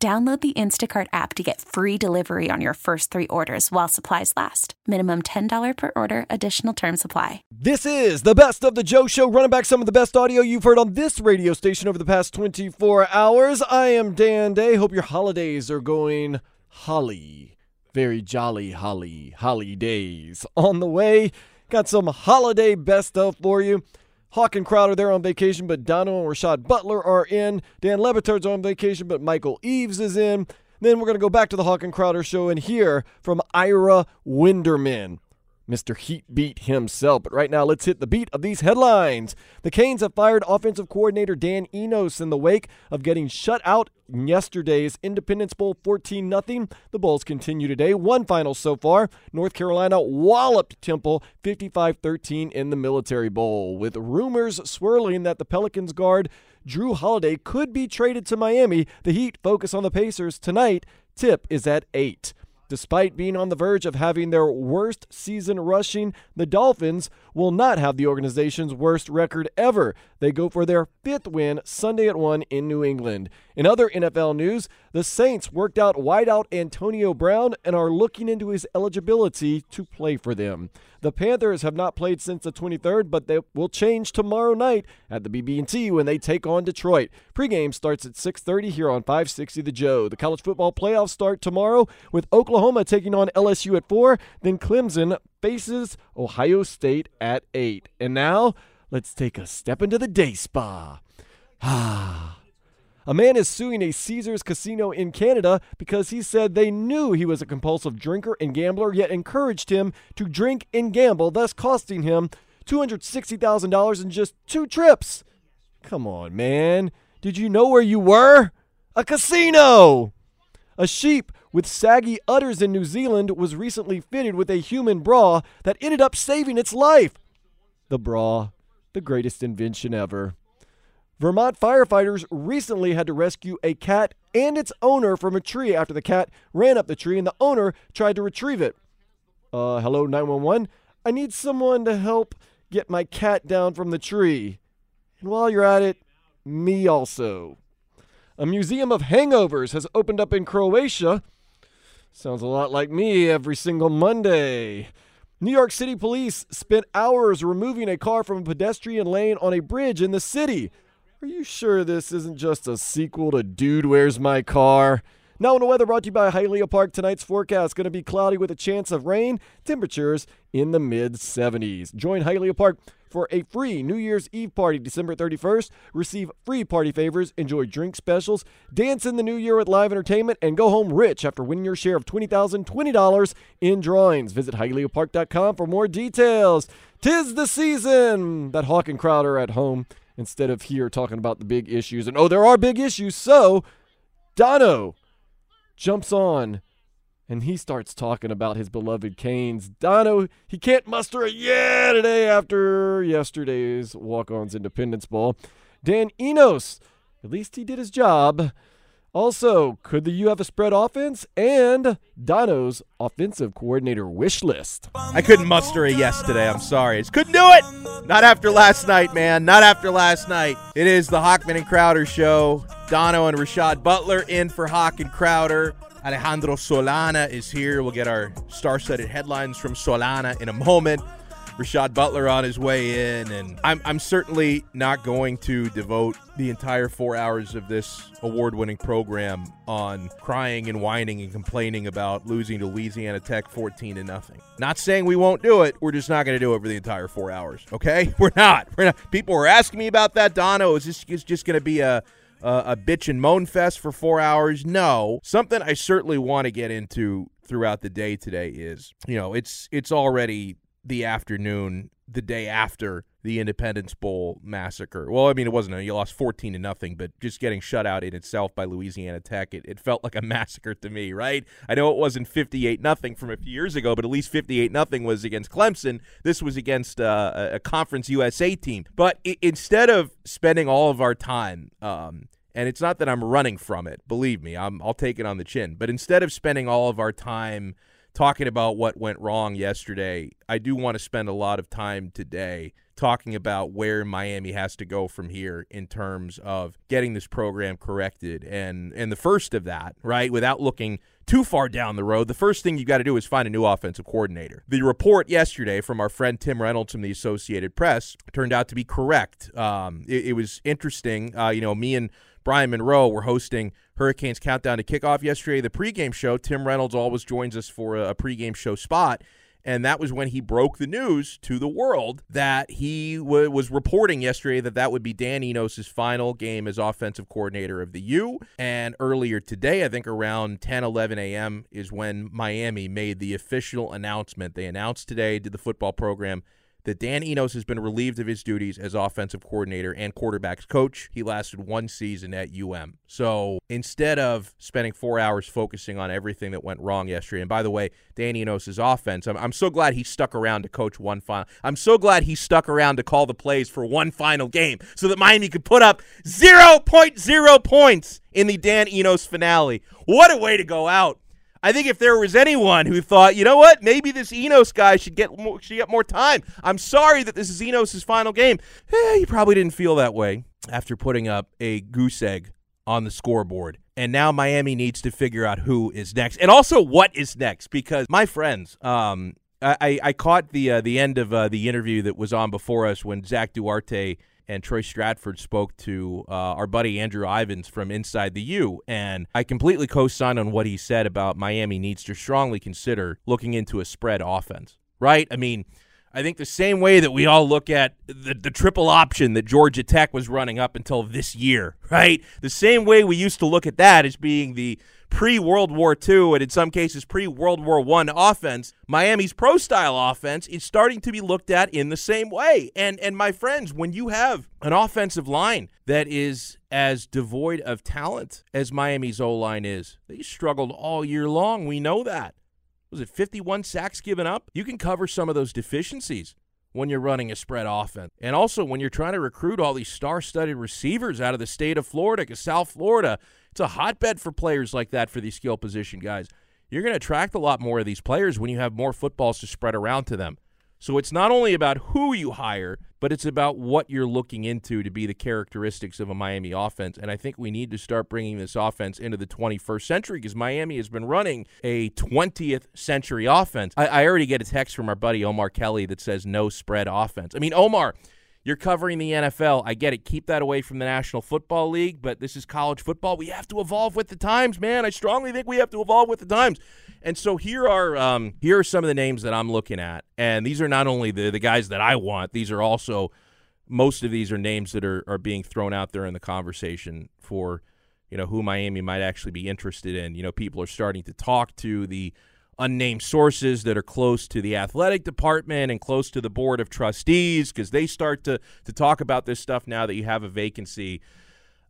Download the Instacart app to get free delivery on your first three orders while supplies last. Minimum $10 per order, additional term supply. This is the best of the Joe Show, running back some of the best audio you've heard on this radio station over the past 24 hours. I am Dan Day. Hope your holidays are going holly. Very jolly holly, holly days on the way. Got some holiday best of for you. Hawk and Crowder, they're on vacation, but Dono and Rashad Butler are in. Dan Le Batard's on vacation, but Michael Eaves is in. Then we're going to go back to the Hawk and Crowder show and hear from Ira Winderman. Mr. Heat Beat himself. But right now, let's hit the beat of these headlines. The Canes have fired offensive coordinator Dan Enos in the wake of getting shut out in yesterday's Independence Bowl 14 0. The Bulls continue today. One final so far. North Carolina walloped Temple 55 13 in the Military Bowl, with rumors swirling that the Pelicans guard Jrue Holiday could be traded to Miami. The Heat focus on the Pacers tonight. Tip is at 8. Despite being on the verge of having their worst season rushing, the Dolphins will not have the organization's worst record ever. They go for their fifth win Sunday at 1 in New England. In other NFL news, the Saints worked out wideout Antonio Brown and are looking into his eligibility to play for them. The Panthers have not played since the 23rd, but they will change tomorrow night at the BB&T when they take on Detroit. Pregame starts at 6:30 here on 560 The Joe. The college football playoffs start tomorrow with Oklahoma taking on LSU at 4, then Clemson faces Ohio State at 8. And now, let's take a step into the day spa. Ah. A man is suing a Caesars casino in Canada because he said they knew he was a compulsive drinker and gambler, yet encouraged him to drink and gamble, thus costing him $260,000 in just two trips. Come on, man. Did you know where you were? A casino! A sheep with saggy udders in New Zealand was recently fitted with a human bra that ended up saving its life. The bra, the greatest invention ever. Vermont firefighters recently had to rescue a cat and its owner from a tree after the cat ran up the tree and the owner tried to retrieve it. Uh, hello, 911. I need someone to help get my cat down from the tree. And while you're at it, me also. A museum of hangovers has opened up in Croatia. Sounds a lot like me every single Monday. New York City police spent hours removing a car from a pedestrian lane on a bridge in the city. Are you sure this isn't just a sequel to Dude, Where's My Car? Now, in the weather brought to you by Hialeah Park, tonight's forecast going to be cloudy with a chance of rain, temperatures in the mid 70s. Join Hialeah Park for a free New Year's Eve party December 31st. Receive free party favors, enjoy drink specials, dance in the new year with live entertainment, and go home rich after winning your share of $20,020 in drawings. Visit HialeahPark.com for more details. Tis the season that Hawk and Crowder are at home instead of here talking about the big issues. And oh, there are big issues. So Dono jumps on and he starts talking about his beloved Canes. Dono, he can't muster a yeah today after yesterday's walk ons Independence Bowl. Dan Enos, at least he did his job. Also, could the U have a spread offense and Dono's offensive coordinator wish list? I couldn't muster a yes today. I'm sorry. I just couldn't do it. Not after last night, man. Not after last night. It is the Hochman and Crowder show. Dono and Rashad Butler in for Hawk and Crowder. Alejandro Solana is here. We'll get our star-studded headlines from Solana in a moment. Rashad Butler on his way in, and I'm, I'm certainly not going to devote the entire four hours of this award winning program on crying and whining and complaining about losing to Louisiana Tech 14 to nothing. Not saying we won't do it, we're just not going to do it for the entire four hours, okay? We're not. We're not. People were asking me about that, Dono. Is this is just going to be a uh, a bitch and moan fest for four hours. No, something I certainly want to get into throughout the day today is, you know, it's it's already the afternoon, the day after the Independence Bowl massacre. Well, I mean, it wasn't. You lost 14 to nothing, but just getting shut out in itself by Louisiana Tech, it, it felt like a massacre to me, right? I know it wasn't 58 nothing from a few years ago, but at least 58 nothing was against Clemson. This was against uh, a Conference USA team. But I- instead of spending all of our time, um, and it's not that I'm running from it, believe me, I'm, I'll take it on the chin. But instead of spending all of our time talking about what went wrong yesterday, I do want to spend a lot of time today talking about where Miami has to go from here in terms of getting this program corrected. And and the first of that, right, without looking too far down the road, the first thing you've got to do is find a new offensive coordinator. The report yesterday from our friend Tim Reynolds from the Associated Press turned out to be correct. Um, it, it, was interesting. Uh, you know, me and Brian Monroe were hosting Hurricanes Countdown to Kickoff yesterday, the pregame show. Tim Reynolds always joins us for a, pregame show spot. And that was when he broke the news to the world that he w- was reporting yesterday that that would be Dan Enos' final game as offensive coordinator of the U. And earlier today, I think around 10, 11 a.m., is when Miami made the official announcement. They announced today, did the football program that Dan Enos has been relieved of his duties as offensive coordinator and quarterbacks coach. He lasted one season at UM. So instead of spending four hours focusing on everything that went wrong yesterday, and by the way, Dan Enos' offense, I'm, I'm so glad he stuck around to coach one final. I'm so glad he stuck around to call the plays for one final game so that Miami could put up 0.0 points in the Dan Enos finale. What a way to go out. I think if there was anyone who thought, you know what, maybe this Enos guy should get more, should get more time. I'm sorry that this is Enos' final game. Eh, probably didn't feel that way after putting up a goose egg on the scoreboard. And now Miami needs to figure out who is next, and also what is next. Because my friends, um, I, I caught the uh, the end of uh, the interview that was on before us when Zach Duarte and Troy Stratford spoke to uh, our buddy Andrew Ivins from Inside the U. And I completely co sign on what he said about Miami needs to strongly consider looking into a spread offense, right? I mean, I think the same way that we all look at the, the triple option that Georgia Tech was running up until this year, right? The same way we used to look at that as being the pre World War II and in some cases pre World War I offense, Miami's pro style offense is starting to be looked at in the same way. And and my friends, when you have an offensive line that is as devoid of talent as Miami's O line is, they struggled all year long. We know that. Was it 51 sacks given up? You can cover some of those deficiencies when you're running a spread offense. And also when you're trying to recruit all these star studded receivers out of the state of Florida, because South Florida it's a hotbed for players like that for these skill position guys. You're going to attract a lot more of these players when you have more footballs to spread around to them. So it's not only about who you hire, but it's about what you're looking into to be the characteristics of a Miami offense. And I think we need to start bringing this offense into the 21st century because Miami has been running a 20th century offense. I, I already get a text from our buddy Omar Kelly that says no spread offense. I mean, Omar, you're covering the NFL. I get it. Keep that away from the National Football League, but this is college football. We have to evolve with the times, man. I strongly think we have to evolve with the times. And so here are um, here are some of the names that I'm looking at, and these are not only the the guys that I want. These are also most of these are names that are are being thrown out there in the conversation for you know who Miami might actually be interested in. You know, people are starting to talk to the unnamed sources that are close to the athletic department and close to the board of trustees because they start to to talk about this stuff now that you have a vacancy.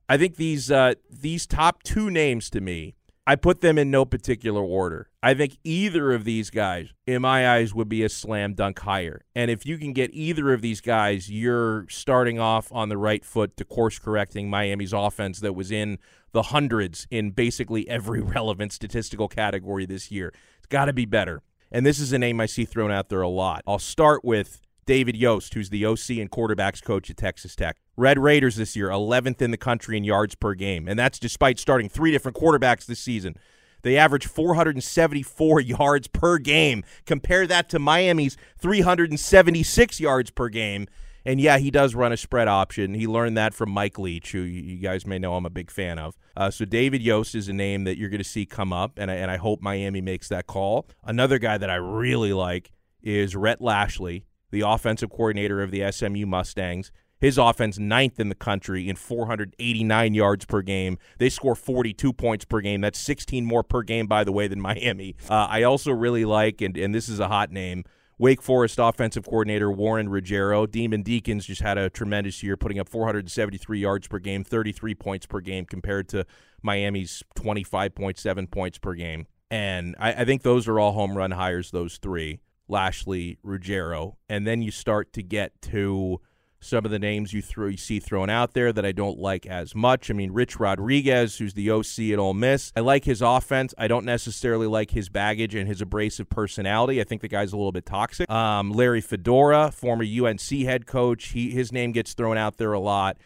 I think these uh, these top two names to me, I put them in no particular order. I think either of these guys, in my eyes, would be a slam dunk hire. And if you can get either of these guys, you're starting off on the right foot to course correcting Miami's offense that was in the hundreds in basically every relevant statistical category this year. Got to be better. And this is a name I see thrown out there a lot. I'll start with David Yost, who's the OC and quarterbacks coach at Texas Tech. Red Raiders this year, 11th in the country in yards per game, and that's despite starting three different quarterbacks this season. They average 474 yards per game. Compare that to Miami's 376 yards per game. And yeah, he does run a spread option. He learned that from Mike Leach, who you guys may know I'm a big fan of. Uh, so David Yost is a name that you're going to see come up, and I, and I hope Miami makes that call. Another guy that I really like is Rhett Lashlee, the offensive coordinator of the SMU Mustangs. His offense ninth in the country in 489 yards per game. They score 42 points per game. That's 16 more per game, by the way, than Miami. Uh, I also really like, and, and this is a hot name, Wake Forest offensive coordinator Warren Ruggiero. Demon Deacons just had a tremendous year, putting up 473 yards per game, 33 points per game, compared to Miami's 25.7 points per game. And I, I think those are all home run hires, those three Lashlee, Ruggiero. And then you start to get to some of the names you you see thrown out there that I don't like as much. I mean, Rich Rodriguez, who's the OC at Ole Miss. I like his offense. I don't necessarily like his baggage and his abrasive personality. I think the guy's a little bit toxic. Um, Larry Fedora, former UNC head coach, he his name gets thrown out there a lot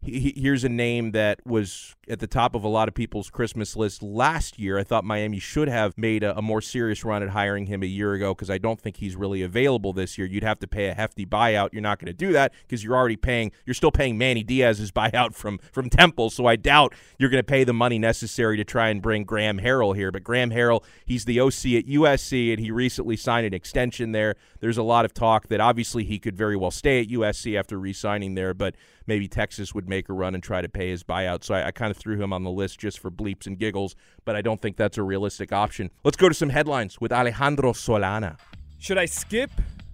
he, here's a name that was at the top of a lot of people's Christmas list last year. I thought Miami should have made a, a more serious run at hiring him a year ago because I don't think he's really available this year. You'd have to pay a hefty buyout. You're not going to do that because you're already paying. You're still paying Manny Diaz's buyout from from Temple. So I doubt you're going to pay the money necessary to try and bring Graham Harrell here. But Graham Harrell, he's the OC at USC, and he recently signed an extension there. There's a lot of talk that obviously he could very well stay at USC after re-signing there, but maybe Texas would make a run and try to pay his buyout. So I, I kind of threw him on the list just for bleeps and giggles, but I don't think that's a realistic option. Let's go to some headlines with Alejandro Solana. Should I skip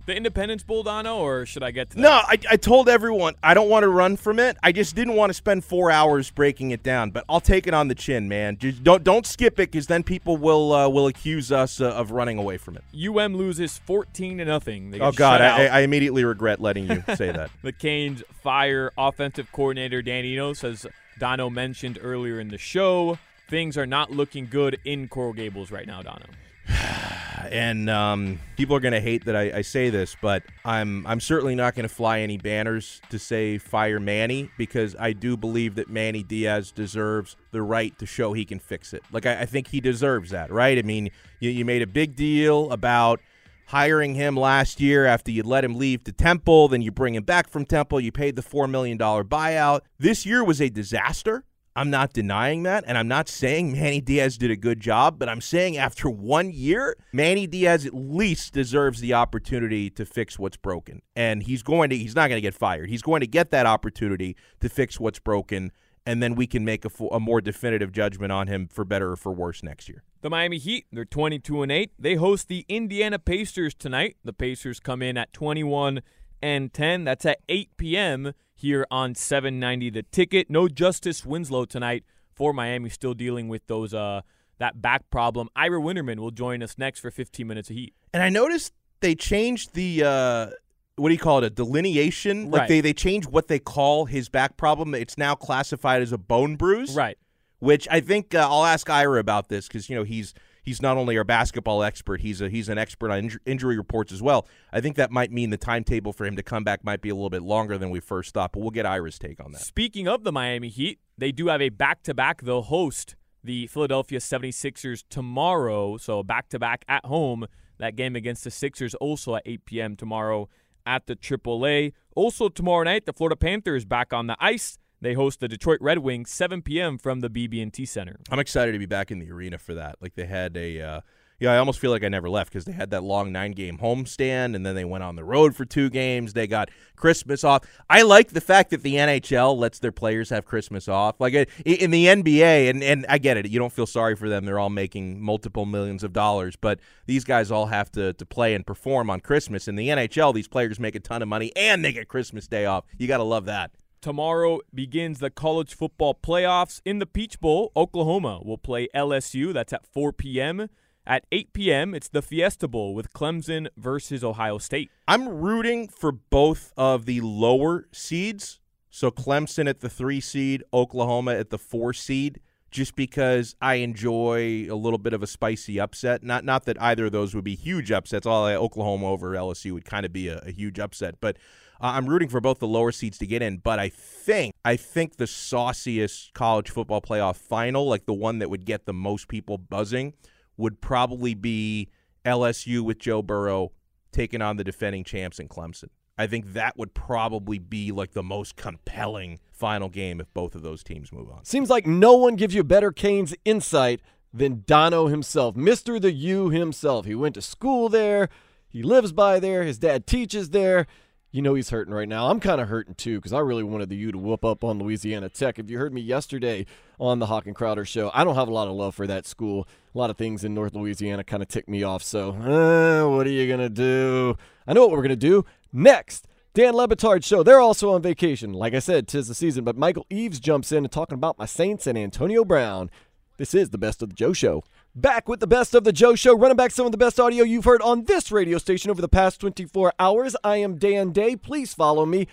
the Independence Bowl, Dono, or should I get to that? No, I, I told everyone I don't want to run from it. I just didn't want to spend four hours breaking it down. But I'll take it on the chin, man. Just don't don't skip it, because then people will uh, will accuse us uh, of running away from it. UM loses fourteen to nothing. Oh God. I, I immediately regret letting you say that. the Canes fire offensive coordinator Dan Enos, as Dono mentioned earlier in the show. Things are not looking good in Coral Gables right now, Dono. and um, people are going to hate that I, I, say this, but I'm I'm certainly not going to fly any banners to say fire Manny because I do believe that Manny Diaz deserves the right to show he can fix it. Like I, I think he deserves that, right? I mean, you, you made a big deal about hiring him last year after you let him leave to Temple, then you bring him back from Temple, you paid the four million dollar buyout. This year was a disaster. I'm not denying that, and I'm not saying Manny Diaz did a good job, but I'm saying after one year, Manny Diaz at least deserves the opportunity to fix what's broken. And he's going to he's not going to get fired. He's going to get that opportunity to fix what's broken, and then we can make a, a more definitive judgment on him for better or for worse next year. The Miami Heat, they're 22 and 8. They host the Indiana Pacers tonight. The Pacers come in at 21 and 10. That's at 8 p.m here on 790 the ticket. No Justice Winslow tonight for Miami, still dealing with those uh that back problem. Ira Winderman will join us next for 15 minutes of heat. And I noticed they changed the uh what do you call it? A delineation? Like Right. they they changed what they call his back problem. It's now classified as a bone bruise. Right. Which I think uh, I'll ask Ira about this because you know he's he's not only our basketball expert, he's a he's an expert on inju- injury reports as well. I think that might mean the timetable for him to come back might be a little bit longer than we first thought. But we'll get Ira's take on that. Speaking of the Miami Heat, they do have a back to back. They'll host the Philadelphia 76ers tomorrow. So back to back at home. That game against the Sixers also at 8 p.m. tomorrow at the AAA. Also tomorrow night, the Florida Panthers back on the ice. They host the Detroit Red Wings 7 p.m. from the BB&T Center. I'm excited to be back in the arena for that. Like they had a, uh, yeah, I almost feel like I never left because they had that long nine game homestand and then they went on the road for two games. They got Christmas off. I like the fact that the NHL lets their players have Christmas off. Like in the NBA, and, and I get it, you don't feel sorry for them. They're all making multiple millions of dollars, but these guys all have to, to play and perform on Christmas. In the NHL, these players make a ton of money and they get Christmas Day off. You got to love that. Tomorrow begins the college football playoffs. In the Peach Bowl, Oklahoma will play LSU. That's at 4 p.m. At 8 p.m., it's the Fiesta Bowl with Clemson versus Ohio State. I'm rooting for both of the lower seeds. So Clemson at the three seed, Oklahoma at the four seed, just because I enjoy a little bit of a spicy upset. Not not that either of those would be huge upsets. All Oklahoma over LSU would kind of be a, a huge upset, but uh, I'm rooting for both the lower seeds to get in. But I think I think the sauciest college football playoff final, like the one that would get the most people buzzing, would probably be LSU with Joe Burrow taking on the defending champs in Clemson. I think that would probably be like the most compelling final game if both of those teams move on. Seems like no one gives you better Canes insight than Dono himself, Mr. the U himself. He went to school there, he lives by there, his dad teaches there. You know he's hurting right now. I'm kind of hurting too because I really wanted the U to whoop up on Louisiana Tech. If you heard me yesterday on the Hawk and Crowder show, I don't have a lot of love for that school. A lot of things in North Louisiana kind of tick me off. So, uh, what are you going to do? I know what we're going to do. Next, Dan Le Batard show. They're also on vacation. Like I said, tis the season, but Michael Eaves jumps in and talking about my Saints and Antonio Brown. This is the best of the Joe Show. Back with the best of the Joe Show, running back some of the best audio you've heard on this radio station over the past 24 hours. I am Dan Day. Please follow me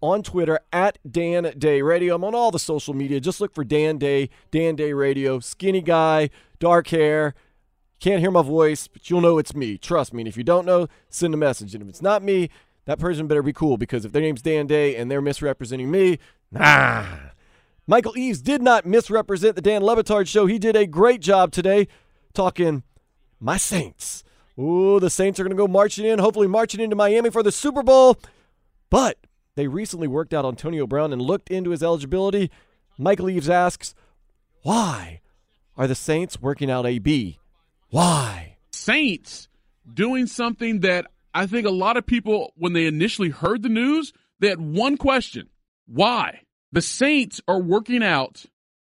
on Twitter at Dan Day Radio. I'm on all the social media. Just look for Dan Day, Dan Day Radio. Skinny guy, dark hair. Can't hear my voice, but you'll know it's me. Trust me. And if you don't know, send a message. And if it's not me, that person better be cool because if their name's Dan Day and they're misrepresenting me, nah. Michael Eaves did not misrepresent the Dan Le Batard show. He did a great job today talking my Saints. Ooh, the Saints are going to go marching in, hopefully marching into Miami for the Super Bowl. But they recently worked out Antonio Brown and looked into his eligibility. Michael Eaves asks, why are the Saints working out AB? Why? Saints doing something that I think a lot of people, when they initially heard the news, they had one question. Why? The Saints are working out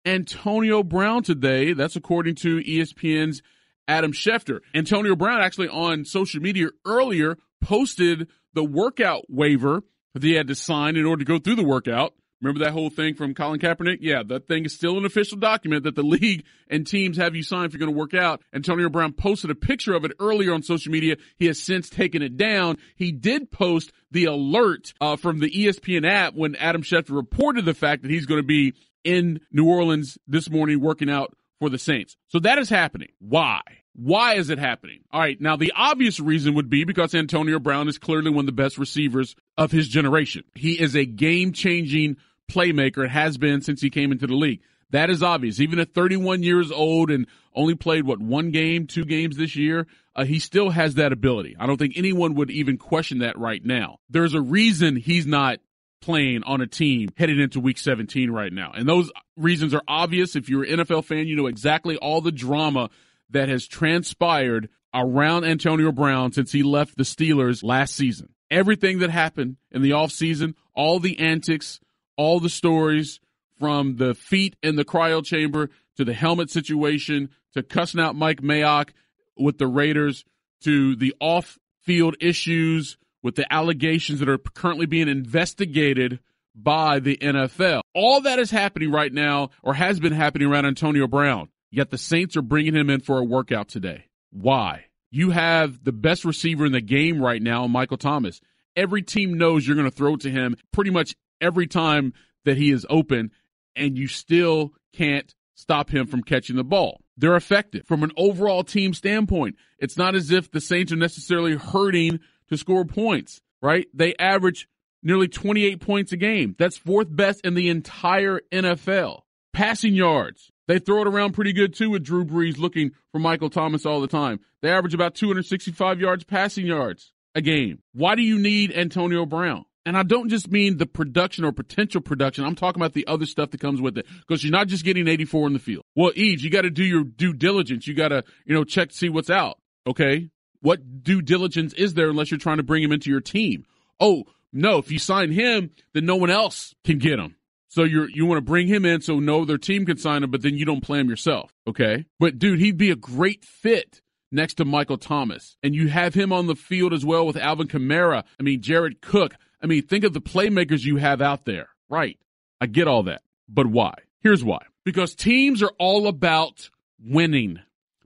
Antonio Brown today. That's according to ESPN's Adam Schefter. Antonio Brown actually on social media earlier posted the workout waiver that he had to sign in order to go through the workout. Remember that whole thing from Colin Kaepernick? Yeah, that thing is still an official document that the league and teams have you sign if you're going to work out. Antonio Brown posted a picture of it earlier on social media. He has since taken it down. He did post the alert uh, from the ESPN app when Adam Schefter reported the fact that he's going to be in New Orleans this morning working out for the Saints. So that is happening. Why? Why is it happening? All right. Now, the obvious reason would be because Antonio Brown is clearly one of the best receivers of his generation. He is a game changing playmaker. It has been since he came into the league. That is obvious. Even at 31 years old and only played, what, one game, two games this year, uh, he still has that ability. I don't think anyone would even question that right now. There's a reason he's not playing on a team heading into week 17 right now. And those reasons are obvious. If you're an NFL fan, you know exactly all the drama that has transpired around Antonio Brown since he left the Steelers last season. Everything that happened in the offseason, all the antics, all the stories from the feet in the cryo chamber to the helmet situation to cussing out Mike Mayock with the Raiders to the off field issues with the allegations that are currently being investigated by the NFL. All that is happening right now or has been happening around Antonio Brown. Yet the Saints are bringing him in for a workout today. Why? You have the best receiver in the game right now, Michael Thomas. Every team knows you're going to throw to him pretty much every time that he is open, and you still can't stop him from catching the ball. They're effective from an overall team standpoint. It's not as if the Saints are necessarily hurting to score points, right? They average nearly 28 points a game. That's fourth best in the entire NFL. Passing yards. They throw it around pretty good too with Drew Brees looking for Michael Thomas all the time. They average about 265 yards passing yards a game. Why do you need Antonio Brown? And I don't just mean the production or potential production. I'm talking about the other stuff that comes with it. Because you're not just getting 84 in the field. Well, Eaves, you got to do your due diligence. You got to, you know, check to see what's out. Okay what due diligence is there unless you're trying to bring him into your team? Oh, no, if you sign him, then no one else can get him. So you you want to bring him in so no other team can sign him, but then you don't play him yourself. Okay. But dude, he'd be a great fit next to Michael Thomas. And you have him on the field as well with Alvin Kamara. I mean, Jared Cook. I mean, think of the playmakers you have out there. Right. I get all that. But why? Here's why. Because teams are all about winning.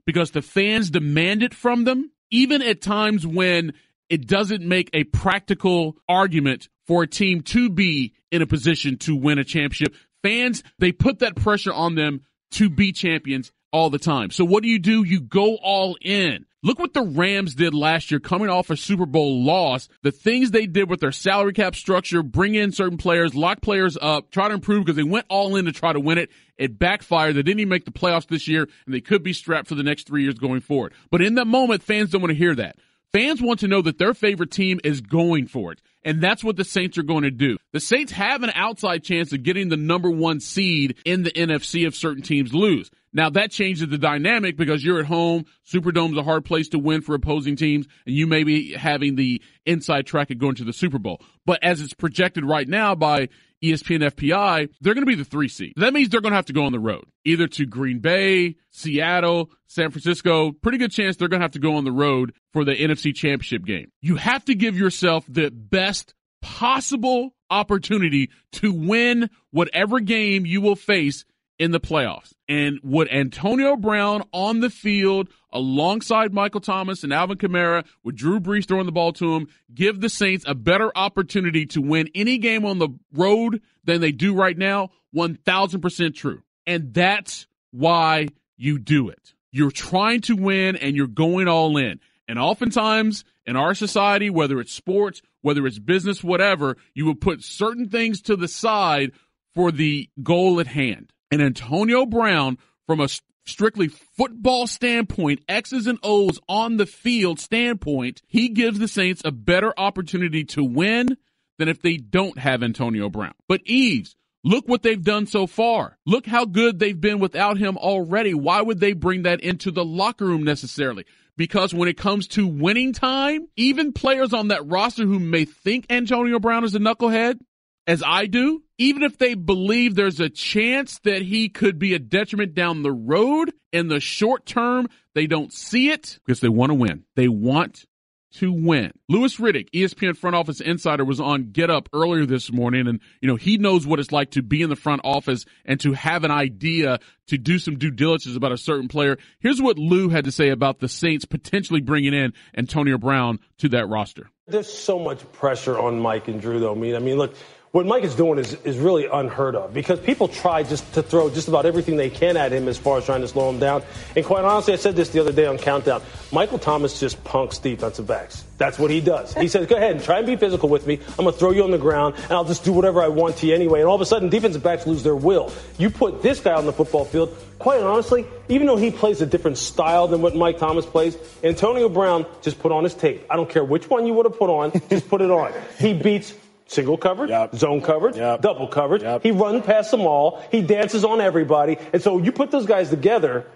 Because the fans demand it from them even at times when it doesn't make a practical argument for a team to be in a position to win a championship. Fans, they put that pressure on them to be champions all the time. So what do you do? You go all in. Look what the Rams did last year coming off a Super Bowl loss. The things they did with their salary cap structure, bring in certain players, lock players up, try to improve because they went all in to try to win it. It backfired. They didn't even make the playoffs this year and they could be strapped for the next three years going forward. But in that moment, fans don't want to hear that. Fans want to know that their favorite team is going for it. And that's what the Saints are going to do. The Saints have an outside chance of getting the number one seed in the NFC if certain teams lose. Now that changes the dynamic because you're at home. Superdome's a hard place to win for opposing teams, and you may be having the inside track of going to the Super Bowl. But as it's projected right now by ESPN FPI, they're going to be the three seed. That means they're going to have to go on the road, either to Green Bay, Seattle, San Francisco. Pretty good chance they're going to have to go on the road for the NFC Championship game. You have to give yourself the best possible opportunity to win whatever game you will face in the playoffs. And would Antonio Brown on the field alongside Michael Thomas and Alvin Kamara with Drew Brees throwing the ball to him give the Saints a better opportunity to win any game on the road than they do right now? 1000% true. And that's why you do it. You're trying to win and you're going all in. And oftentimes in our society, whether it's sports, whether it's business, whatever, you will put certain things to the side for the goal at hand. And Antonio Brown, from a strictly football standpoint, X's and O's on the field standpoint, he gives the Saints a better opportunity to win than if they don't have Antonio Brown. But Eaves, look what they've done so far. Look how good they've been without him already. Why would they bring that into the locker room necessarily? because when it comes to winning time, even players on that roster who may think Antonio Brown is a knucklehead, as I do, even if they believe there's a chance that he could be a detriment down the road in the short term, they don't see it because they want to win. They want to win. Louis Riddick, ESPN front office insider, was on Get Up earlier this morning, and you know he knows what it's like to be in the front office and to have an idea to do some due diligence about a certain player. Here's what Lou had to say about the Saints potentially bringing in Antonio Brown to that roster. There's so much pressure on Mike and Drew, though. I mean, I mean, look, what Mike is doing is, is really unheard of because people try just to throw just about everything they can at him as far as trying to slow him down. And quite honestly, I said this the other day on Countdown. Michael Thomas just punks defensive backs. That's what he does. He says, go ahead and try and be physical with me. I'm going to throw you on the ground and I'll just do whatever I want to you anyway. And all of a sudden, defensive backs lose their will. You put this guy on the football field, quite honestly, even though he plays a different style than what Mike Thomas plays, Antonio Brown just put on his tape. I don't care which one you would have put on, just put it on. He beats Single coverage, yep. zone coverage, yep. double coverage. Yep. He runs past them all. He dances on everybody. And so you put those guys together,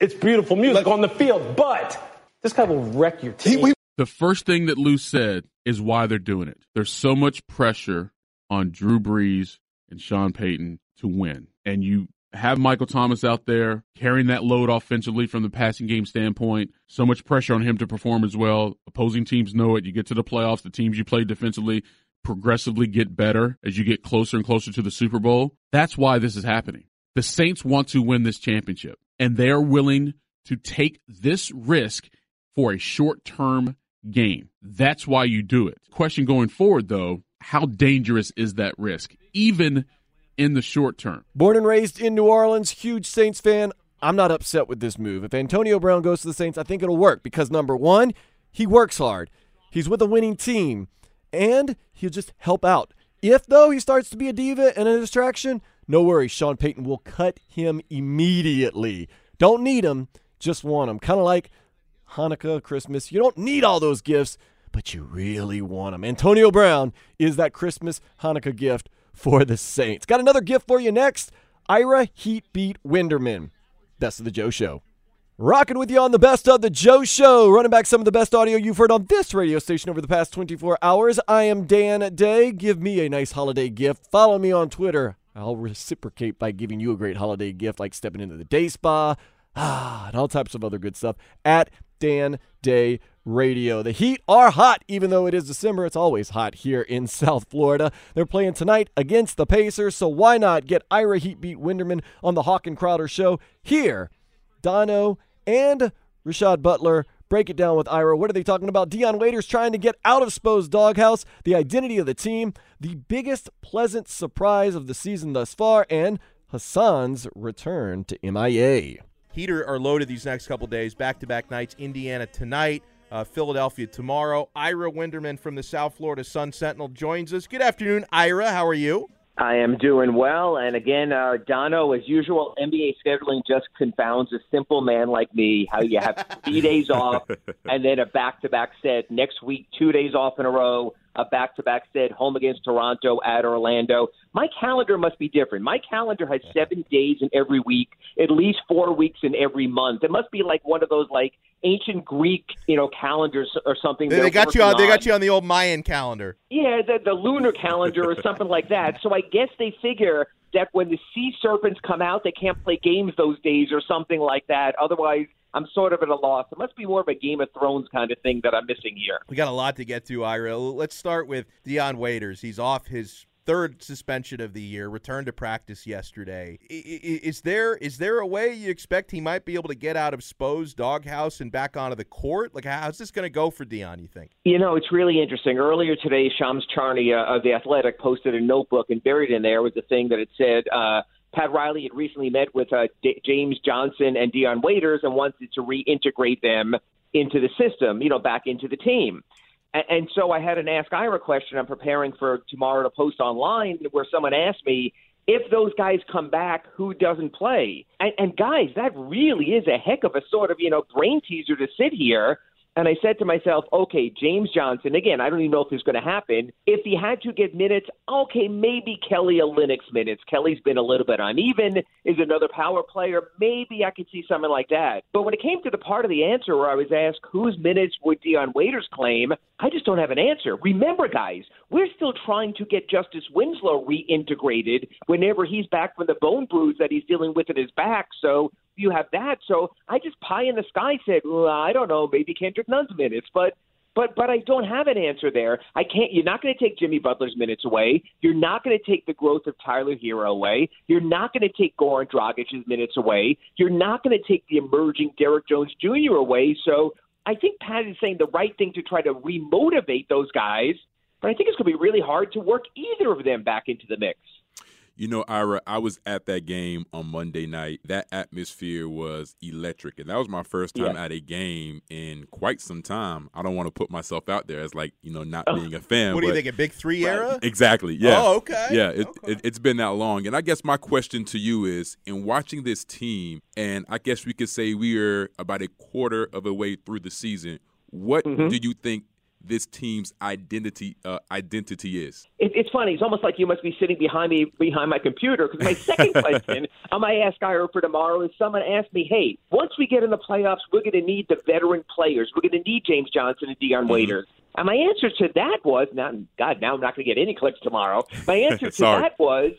it's beautiful music like, on the field. But this guy will wreck your team. He, the first thing that Lou said is why they're doing it. There's so much pressure on Drew Brees and Sean Payton to win. And you have Michael Thomas out there carrying that load offensively from the passing game standpoint. So much pressure on him to perform as well. Opposing teams know it. You get to the playoffs, the teams you play defensively, progressively get better as you get closer and closer to the Super Bowl. That's why this is happening. The Saints want to win this championship, and they are willing to take this risk for a short term game. That's why you do it. Question going forward, though, how dangerous is that risk, even in the short term? Born and raised in New Orleans, huge Saints fan. I'm not upset with this move. If Antonio Brown goes to the Saints, I think it'll work because number one, he works hard. He's with a winning team and he'll just help out. If, though, he starts to be a diva and a distraction, no worries. Sean Payton will cut him immediately. Don't need him, just want him. Kind of like Hanukkah, Christmas. You don't need all those gifts, but you really want them. Antonio Brown is that Christmas Hanukkah gift for the Saints. Got another gift for you next Ira Heat Beat Winderman. Best of the Joe Show. Rocking with you on the best of the Joe Show, running back some of the best audio you've heard on this radio station over the past 24 hours. I am Dan Day. Give me a nice holiday gift. Follow me on Twitter. I'll reciprocate by giving you a great holiday gift, like stepping into the day spa, ah, and all types of other good stuff at Dan Day Radio. The Heat are hot, even though it is December. It's always hot here in South Florida. They're playing tonight against the Pacers, so why not get Ira Heat Beat Winderman on the Hawk and Crowder show here? Dono and Rashad Butler break it down with Ira. What are they talking about? Dion Waiters trying to get out of Spo's doghouse, the identity of the team, the biggest pleasant surprise of the season thus far, and Hassan's return to MIA. Heater are loaded these next couple days, back to back nights. Indiana tonight, uh, Philadelphia tomorrow. Ira Winderman from the South Florida Sun Sentinel joins us. Good afternoon, Ira. How are you? I am doing well. And again, uh, Dono, as usual, NBA scheduling just confounds a simple man like me. How you have three days off and then a back to back set next week, two days off in a row. A back-to-back set, home against Toronto, at Orlando. My calendar must be different. My calendar has seven days in every week, at least four weeks in every month. It must be like one of those like ancient Greek, you know, calendars or something. They, they got you on. They got you on the old Mayan calendar. Yeah, the, the lunar calendar or something like that. So I guess they figure that when the sea serpents come out, they can't play games those days or something like that. Otherwise, I'm sort of at a loss. It must be more of a Game of Thrones kind of thing that I'm missing here. We got a lot to get to, Ira. Let's start with Dion Waiters. He's off his third suspension of the year, returned to practice yesterday. Is there is there a way you expect he might be able to get out of Spo's doghouse and back onto the court? Like, how's this going to go for Dion? You think? You know, it's really interesting. Earlier today, Shams Charania of the Athletic posted a notebook, and buried in there was a thing that it said. Uh, Pat Riley had recently met with uh, D- James Johnson and Dion Waiters and wanted to reintegrate them into the system, you know, back into the team. And, and so I had an Ask Ira question I'm preparing for tomorrow to post online where someone asked me, if those guys come back, who doesn't play? And, and guys, that really is a heck of a sort of, you know, brain teaser to sit here and I said to myself, okay, James Johnson, again, I don't even know if this is going to happen. If he had to get minutes, okay, maybe Kelly Olynyk's minutes. Kelly's been a little bit uneven, is another power player. Maybe I could see something like that. But when it came to the part of the answer where I was asked whose minutes would Dion Waiters claim, I just don't have an answer. Remember, guys, we're still trying to get Justice Winslow reintegrated whenever he's back from the bone bruise that he's dealing with in his back. So you have that. So I just pie in the sky said, well, I don't know, maybe Kendrick Nunn's minutes, but but but I don't have an answer there. I can't. You're not going to take Jimmy Butler's minutes away. You're not going to take the growth of Tyler Herro away. You're not going to take Goran Dragic's minutes away. You're not going to take the emerging Derrick Jones Jr. away. So I think Pat is saying the right thing to try to remotivate those guys. But I think it's going to be really hard to work either of them back into the mix. You know, Ira, I was at that game on Monday night. That atmosphere was electric. And that was my first time yeah. at a game in quite some time. I don't want to put myself out there as like, you know, not oh. being a fan. What do you think, a big three era? Exactly. Yeah. Oh, okay. Yeah, it, okay. It, has been that long. And I guess my question to you is in watching this team, and I guess we could say we are about a quarter of a way through the season, what mm-hmm. do you think this team's identity uh, identity is? It, it's funny. It's almost like you must be sitting behind me behind my computer because my second question on my Ask Ira for tomorrow is someone asked me, "Hey, once we get in the playoffs, we're going to need the veteran players. We're going to need James Johnson and Dion mm-hmm. Waiters." And my answer to that was, not God, now I'm not going to get any clicks tomorrow. My answer to that was,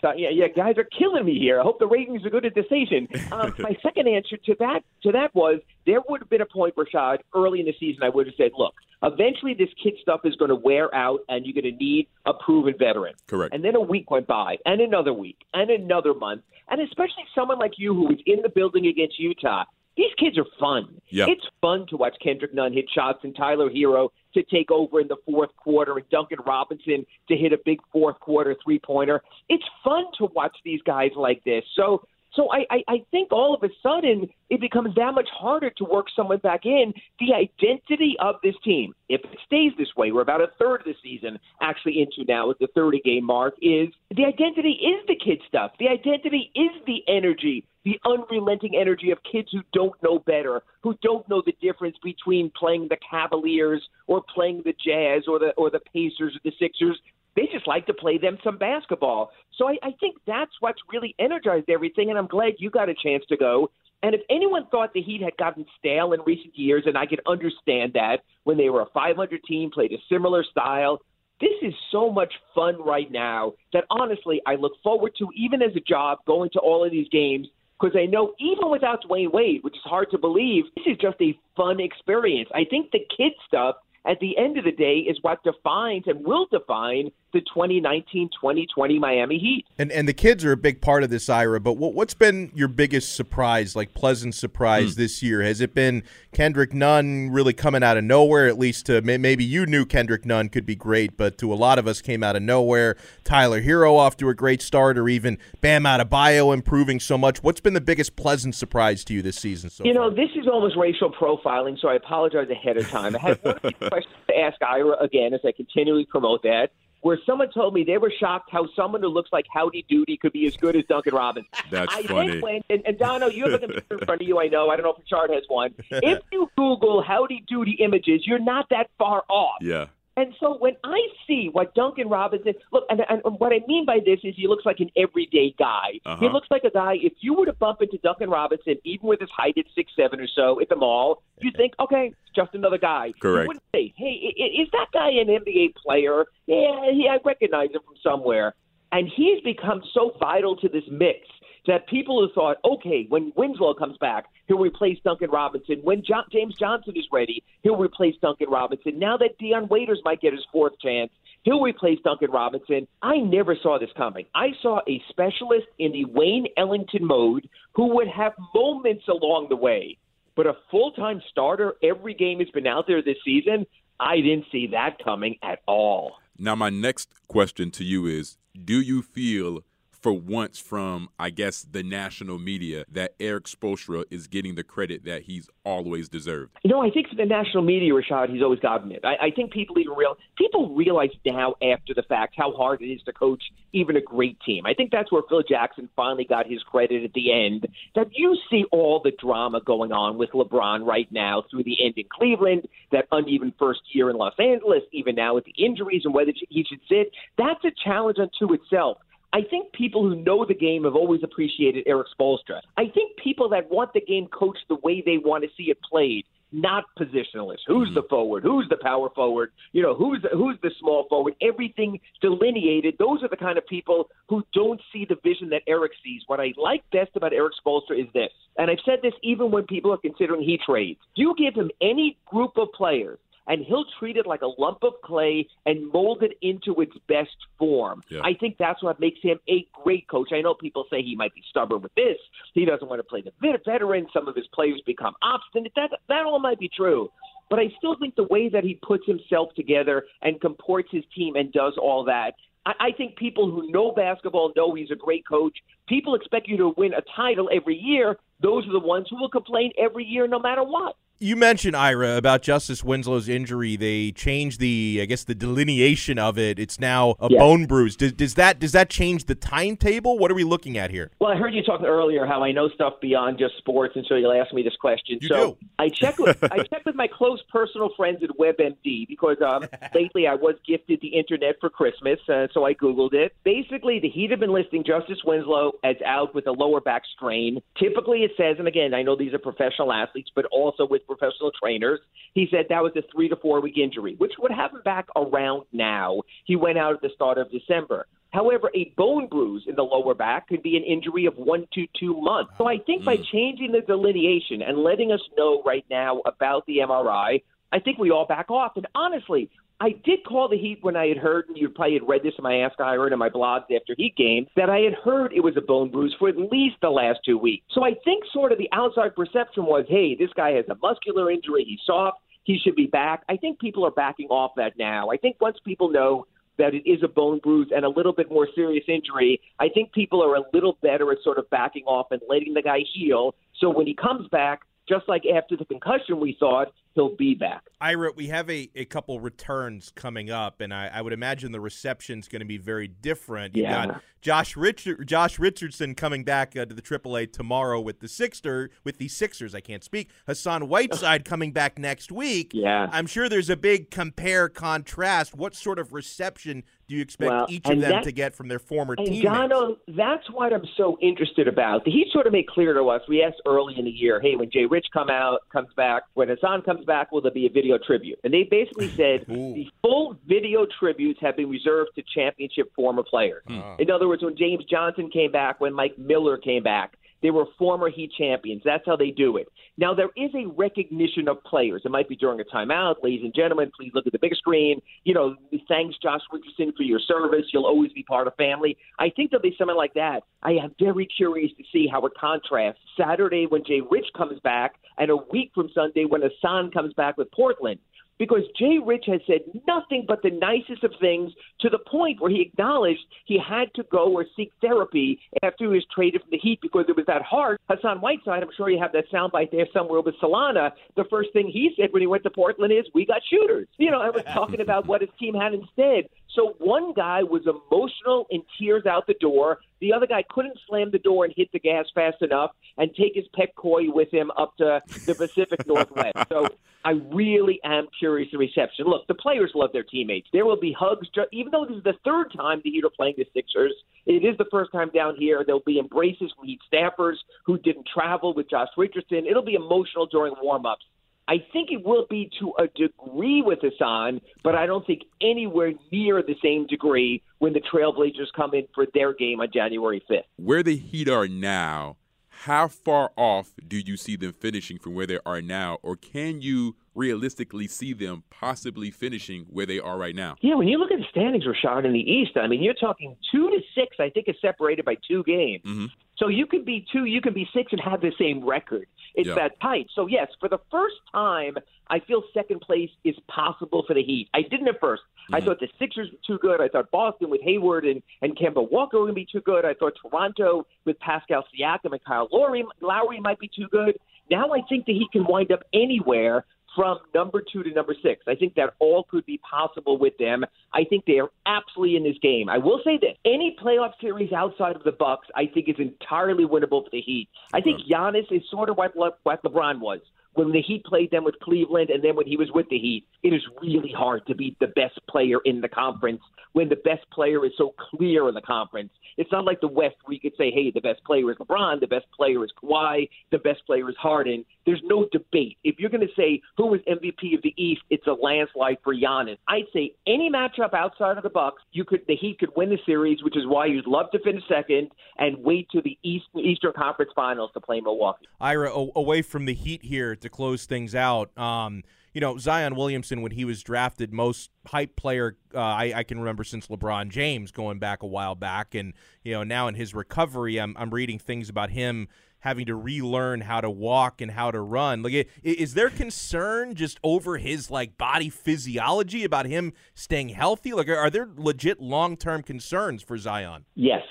so, yeah, yeah, guys are killing me here. I hope the ratings are good at the station. Um, my second answer to that to that was, there would have been a point, Rashad, early in the season, I would have said, look, eventually this kid stuff is going to wear out, and you're going to need a proven veteran. Correct. And then a week went by, and another week, and another month, and especially someone like you who was in the building against Utah these kids are fun. Yep. It's fun to watch Kendrick Nunn hit shots and Tyler Herro to take over in the fourth quarter and Duncan Robinson to hit a big fourth quarter three pointer. It's fun to watch these guys like this. So so I, I, I think all of a sudden it becomes that much harder to work someone back in. The identity of this team, if it stays this way, we're about a third of the season actually into now at the 30 game mark, is the identity is the kid stuff. The identity is the energy, the unrelenting energy of kids who don't know better, who don't know the difference between playing the Cavaliers or playing the Jazz or the or the Pacers or the Sixers. They just like to play them some basketball. So I, I think that's what's really energized everything, and I'm glad you got a chance to go. And if anyone thought the Heat had gotten stale in recent years, and I can understand that when they were a 500 team, played a similar style, this is so much fun right now that honestly I look forward to, even as a job, going to all of these games because I know even without Dwyane Wade, which is hard to believe, this is just a fun experience. I think the kid stuff at the end of the day is what defines and will define the 2019-2020 Miami Heat. And and the kids are a big part of this, Ira. But what, what's been your biggest surprise, like pleasant surprise mm. this year? Has it been Kendrick Nunn really coming out of nowhere? At least to maybe you knew Kendrick Nunn could be great, but to a lot of us came out of nowhere. Tyler Herro off to a great start, or even Bam Adebayo improving so much. What's been the biggest pleasant surprise to you this season? So you far? know, this is almost racial profiling, so I apologize ahead of time. I had one question to ask Ira again as I continually promote that where someone told me they were shocked how someone who looks like Howdy Doody could be as good as Duncan Robinson. That's I funny. Then went, and, and Dono, you have a computer in front of you, I know. I don't know if the chart has one. If you Google Howdy Doody images, you're not that far off. Yeah. And so when I see what Duncan Robinson look, and, and what I mean by this is he looks like an everyday guy. Uh-huh. He looks like a guy. If you were to bump into Duncan Robinson, even with his height at six seven or so at the mall, you think, okay, just another guy. Correct. You wouldn't say, hey, is that guy an NBA player? Yeah, yeah, I recognize him from somewhere. And he's become so vital to this mix that people have thought, okay, when Winslow comes back, he'll replace Duncan Robinson. When jo- James Johnson is ready, he'll replace Duncan Robinson. Now that Dion Waiters might get his fourth chance, he'll replace Duncan Robinson. I never saw this coming. I saw a specialist in the Wayne Ellington mode who would have moments along the way. But a full time starter every game has been out there this season, I didn't see that coming at all. Now, my next question to you is Do you feel, for once, from, I guess, the national media, that Eric Spoelstra is getting the credit that he's always deserved? Know, I think the national media, Rashad, he's always gotten it. I, I think people even real people realize now after the fact how hard it is to coach even a great team. I think that's where Phil Jackson finally got his credit at the end. That you see all the drama going on with LeBron right now through the end in Cleveland, that uneven first year in Los Angeles, even now with the injuries and whether he should sit. That's a challenge unto itself. I think people who know the game have always appreciated Eric Spoelstra. I think people that want the game coached the way they want to see it played, not positionalist. Who's mm-hmm. the forward? Who's the power forward? You know, who's the, who's the small forward? Everything delineated. Those are the kind of people who don't see the vision that Eric sees. What I like best about Eric Spoelstra is this, and I've said this even when people are considering he trades. You give him any group of players and he'll treat it like a lump of clay and mold it into its best form. Yeah. I think that's what makes him a great coach. I know people say he might be stubborn with this. He doesn't want to play the veteran. Some of his players become obstinate. That that all might be true. But I still think the way that he puts himself together and comports his team and does all that, I, I think people who know basketball know he's a great coach. People expect you to win a title every year. Those are the ones who will complain every year, no matter what. You mentioned Ira about Justice Winslow's injury. They changed the, I guess, the delineation of it. It's now a Yeah. bone bruise. Does, does that does that change the timetable? What are we looking at here? Well, I heard you talking earlier how I know stuff beyond just sports, and so you'll ask me this question. You so do. I check with I check with my close personal friends at WebMD because um, lately I was gifted the internet for Christmas, uh, so I googled it. Basically, the Heat have been listing Justice Winslow as out with a lower back strain. Typically, it says, and again, I know these are professional athletes, but also with professional trainers. He said that was a three to four week injury, which would have him back around now. He went out at the start of December. However, a bone bruise in the lower back could be an injury of one to two months. So I think by hmm. changing the delineation and letting us know right now about the MRI, I think we all back off. And honestly, I did call the Heat when I had heard, and you probably had read this in my Ask Ira and my blogs after Heat games, that I had heard it was a bone bruise for at least the last two weeks. So I think sort of the outside perception was, hey, this guy has a muscular injury, he's soft, he should be back. I think people are backing off that now. I think once people know that it is a bone bruise and a little bit more serious injury, I think people are a little better at sort of backing off and letting the guy heal. So when he comes back, just like after the concussion, we thought he'll be back. Ira, we have a, a couple returns coming up, and I, I would imagine the reception's going to be very different. You Yeah. got Josh Richard, Josh Richardson coming back uh, to the AAA tomorrow with the Sixer with the Sixers. I can't speak. Hassan Whiteside coming back next week. Yeah. I'm sure there's a big compare contrast. What sort of reception do you expect Well, each of them that- to get from their former And teammates? Dono, that's what I'm so interested about. He sort of made clear to us. We asked early in the year, "Hey, when Jay Rich come out, comes back, when Hassan comes back, will there be a video tribute?" And they basically said the full video tributes have been reserved to championship former players. Hmm. In other words, when James Johnson came back, when Mike Miller came back, they were former Heat champions. That's how they do it. Now, there is a recognition of players. It might be during a timeout. Ladies and gentlemen, please look at the big screen. You know, thanks, Josh Richardson, for your service. You'll always be part of family. I think there'll be something like that. I am very curious to see how it contrasts Saturday when Jay Rich comes back and a week from Sunday when Hassan comes back with Portland because Jay Rich has said nothing but the nicest of things to the point where he acknowledged he had to go or seek therapy after he was traded from the Heat because it was that hard. Hassan Whiteside, I'm sure you have that soundbite there somewhere with Solana. The first thing he said when he went to Portland is, "We got shooters." You know, I was talking about what his team had instead. So one guy was emotional and tears out the door. The other guy couldn't slam the door and hit the gas fast enough and take his pet koi with him up to the Pacific Northwest. So I really am curious the reception. Look, the players love their teammates. There will be hugs, even though this is the third time the Heat are playing the Sixers. It is the first time down here. There'll be embraces from Heat staffers who didn't travel with Josh Richardson. It'll be emotional during warm-ups. I think it will be to a degree with Hassan, but I don't think anywhere near the same degree when the Trailblazers come in for their game on January 5th. Where the Heat are now, how far off do you see them finishing from where they are now, or can you realistically see them possibly finishing where they are right now? Yeah, when you look at the standings, Rashad, in the East, I mean, you're talking two to six. I think is separated by two games. Mm-hmm. So you could be two, you could be six, and have the same record. It's Yeah. that tight. So yes, for the first time, I feel second place is possible for the Heat. I didn't at 1st I Mm-hmm. thought the Sixers were too good. I thought Boston with Hayward and and Kemba Walker were going to be too good. I thought Toronto with Pascal Siakam and Kyle Lowry, Lowry might be too good. Now I think the Heat can wind up anywhere from number two to number six. I think that all could be possible with them. I think they are absolutely in this game. I will say this: any playoff series outside of the Bucks, I think, is entirely winnable for the Heat. I think Giannis is sort of what, Le- what LeBron was when the Heat played them with Cleveland, and then when he was with the Heat. It is really hard to beat the best player in the conference when the best player is so clear in the conference. It's not like the West where you could say, hey, the best player is LeBron, the best player is Kawhi, the best player is Harden. There's no debate. If you're going to say who is MVP of the East, it's a landslide for Giannis. I'd say any matchup outside of the Bucks, you could the Heat could win the series, which is why you'd love to finish second and wait to the East, Eastern Conference Finals to play Milwaukee. Ira, away from the Heat here to close things out. Um, you know, Zion Williamson, when he was drafted, most hype player uh, I, I can remember since LeBron James going back a while back, and you know now in his recovery, I'm I'm reading things about him having to relearn how to walk and how to run. Like, is there concern just over his like body physiology about him staying healthy? Like, are, there legit long term concerns for Zion? Yes,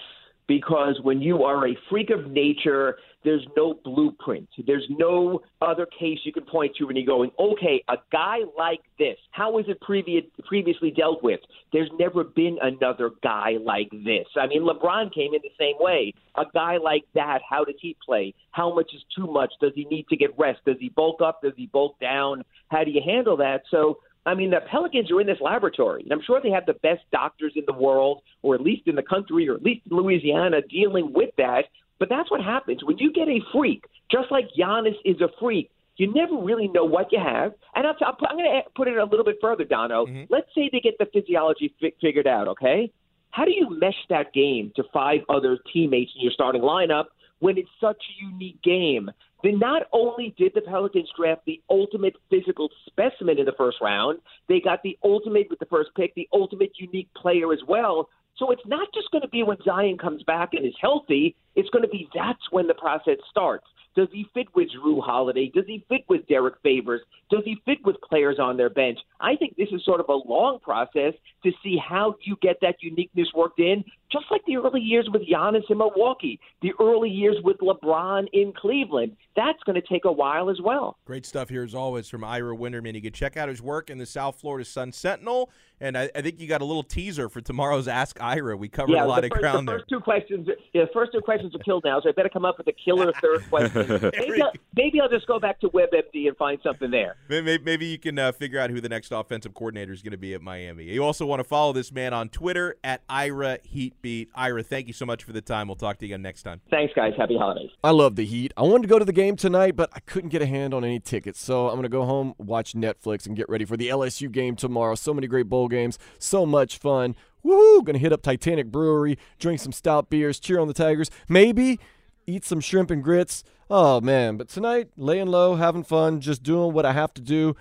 because when you are a freak of nature, there's no blueprint. There's no other case you can point to when you're going, okay, a guy like this, how was it previous, previously dealt with? There's never been another guy like this. I mean, LeBron came in the same way. A guy like that, how does he play? How much is too much? Does he need to get rest? Does he bulk up? Does he bulk down? How do you handle that? So, I mean, the Pelicans are in this laboratory, and I'm sure they have the best doctors in the world, or at least in the country, or at least in Louisiana, dealing with that. But that's what happens when you get a freak, just like Giannis is a freak. You never really know what you have. And I'll, I'll, I'm going to put it a little bit further, Dono. Mm-hmm. Let's say they get the physiology fi- figured out, okay? How do you mesh that game to five other teammates in your starting lineup when it's such a unique game? Then not only did the Pelicans draft the ultimate physical specimen in the first round, they got the ultimate with the first pick, the ultimate unique player as well. So it's not just going to be when Zion comes back and is healthy. It's going to be that's when the process starts. Does he fit with Jrue Holiday? Does he fit with Derrick Favors? Does he fit with players on their bench? I think this is sort of a long process to see how you get that uniqueness worked in, just like the early years with Giannis in Milwaukee, the early years with LeBron in Cleveland. That's going to take a while as well. Great stuff here as always from Ira Winderman. You can check out his work in the South Florida Sun Sentinel, and I, I think you got a little teaser for tomorrow's Ask Ira. We covered yeah, a lot the of first, ground the there. first two questions, yeah, the first two questions are killed now, so I better come up with a killer third question. maybe, I'll, maybe I'll just go back to WebMD and find something there. Maybe, maybe you can uh, figure out who the next offensive coordinator is going to be at Miami. You also want to follow this man on Twitter at Ira Heatbeat. Ira, thank you so much for the time. We'll talk to you again next time. Thanks, guys. Happy holidays. I love the Heat. I wanted to go to the game tonight, but I couldn't get a hand on any tickets. So I'm going to go home, watch Netflix, and get ready for the LSU game tomorrow. So many great bowl games. So much fun. Woohoo! To hit up Titanic Brewery, drink some stout beers, cheer on the Tigers. Maybe eat some shrimp and grits. Oh, man. But tonight, laying low, having fun, just doing what I have to do.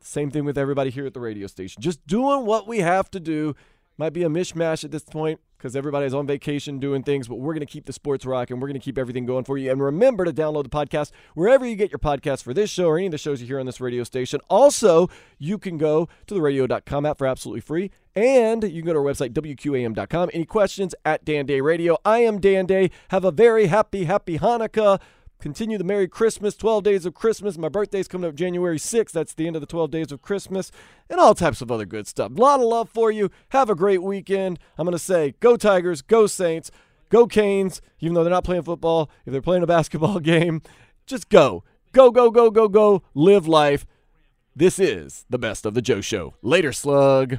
Same thing with everybody here at the radio station. Just doing what we have to do. Might be a mishmash at this point because everybody's on vacation doing things, but we're going to keep the sports rock and We're going to keep everything going for you. And remember to download the podcast wherever you get your podcast for this show or any of the shows you hear on this radio station. Also, you can go to the radio.com app for absolutely free. And you can go to our website, WQAM.com. Any questions at Dan Day Radio? I am Dan Day. Have a very happy, happy Hanukkah. Continue the Merry Christmas, 12 days of Christmas. My birthday's coming up January 6th. That's the end of the 12 days of Christmas, and all types of other good stuff. A lot of love for you. Have a great weekend. I'm going to say, go Tigers, go Saints, go Canes, even though they're not playing football. If they're playing a basketball game, just go. Go, go, go, go, go. Live life. This is the best of the Joe Show. Later, slug.